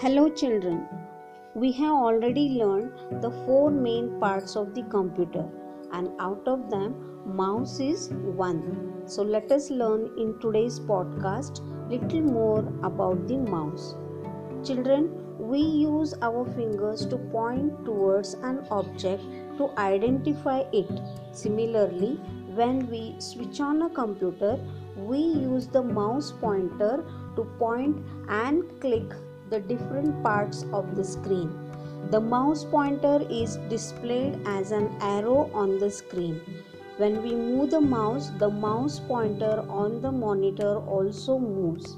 Hello, children. We have already learned the four main parts of the computer, and out of them, mouse is one. So, let us learn in today's podcast little more about the mouse. Children, we use our fingers to point towards an object to identify it. Similarly, when we switch on a computer, we use the mouse pointer to point and click the different parts of the screen. The mouse pointer is displayed as an arrow on the screen. When we move the mouse, the mouse pointer on the monitor also moves.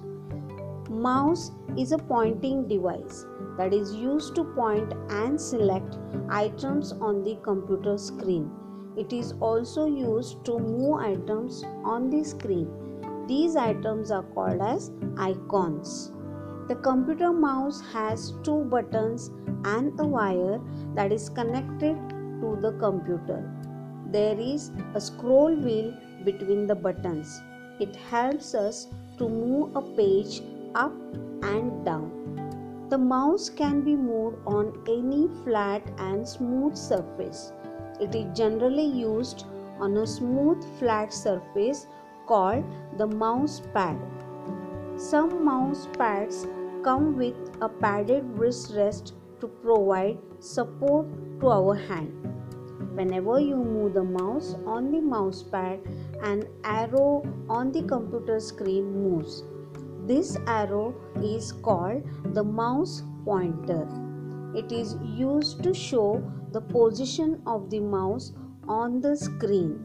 Mouse is a pointing device that is used to point and select items on the computer screen. It is also used to move items on the screen. These items are called as icons. The computer mouse has two buttons and a wire that is connected to the computer. There is a scroll wheel between the buttons. It helps us to move a page up and down. The mouse can be moved on any flat and smooth surface. It is generally used on a smooth flat surface called the mouse pad. Some mouse pads come with a padded wrist rest to provide support to our hand. Whenever you move the mouse on the mouse pad, an arrow on the computer screen moves. This arrow is called the mouse pointer. It is used to show the position of the mouse on the screen.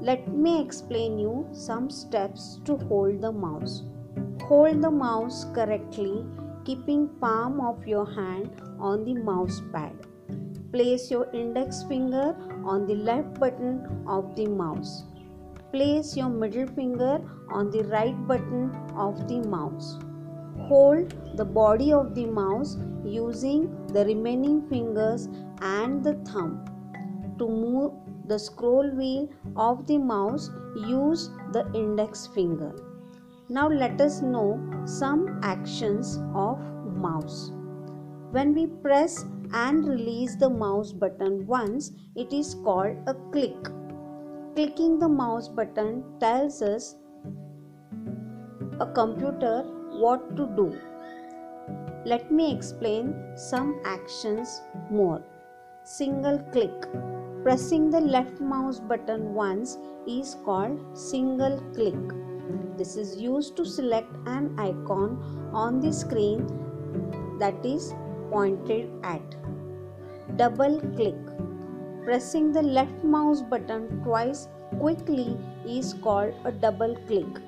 Let me explain you some steps to hold the mouse. Hold the mouse correctly, keeping palm of your hand on the mouse pad. Place your index finger on the left button of the mouse. Place your middle finger on the right button of the mouse. Hold the body of the mouse using the remaining fingers and the thumb. To move the scroll wheel of the mouse, use the index finger. Now let us know some actions of mouse. When we press and release the mouse button once, it is called a click. Clicking the mouse button tells us a computer what to do. Let me explain some actions more. Single click. Pressing the left mouse button once is called single click. This is used to select an icon on the screen that is pointed at. Double click. Pressing the left mouse button twice quickly is called a double click.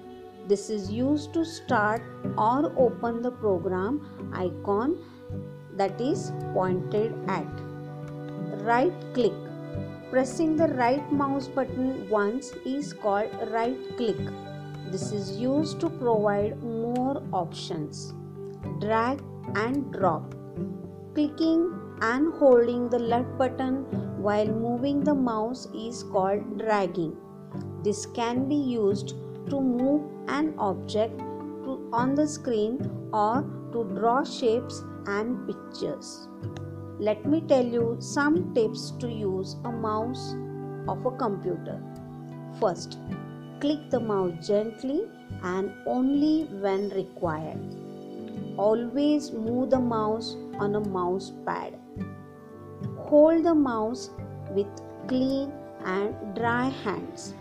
This is used to start or open the program icon that is pointed at. Right click. Pressing the right mouse button once is called right click. This is used to provide more options. Drag and drop. Clicking and holding the left button while moving the mouse is called dragging. This can be used to move an object to, on the screen or to draw shapes and pictures. Let me tell you some tips to use a mouse of a computer. First, click the mouse gently and only when required. Always move the mouse on a mouse pad. Hold the mouse with clean and dry hands.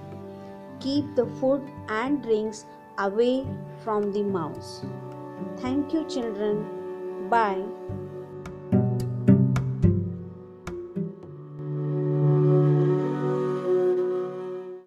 Keep the food and drinks away from the mouse. Thank you, children. Bye.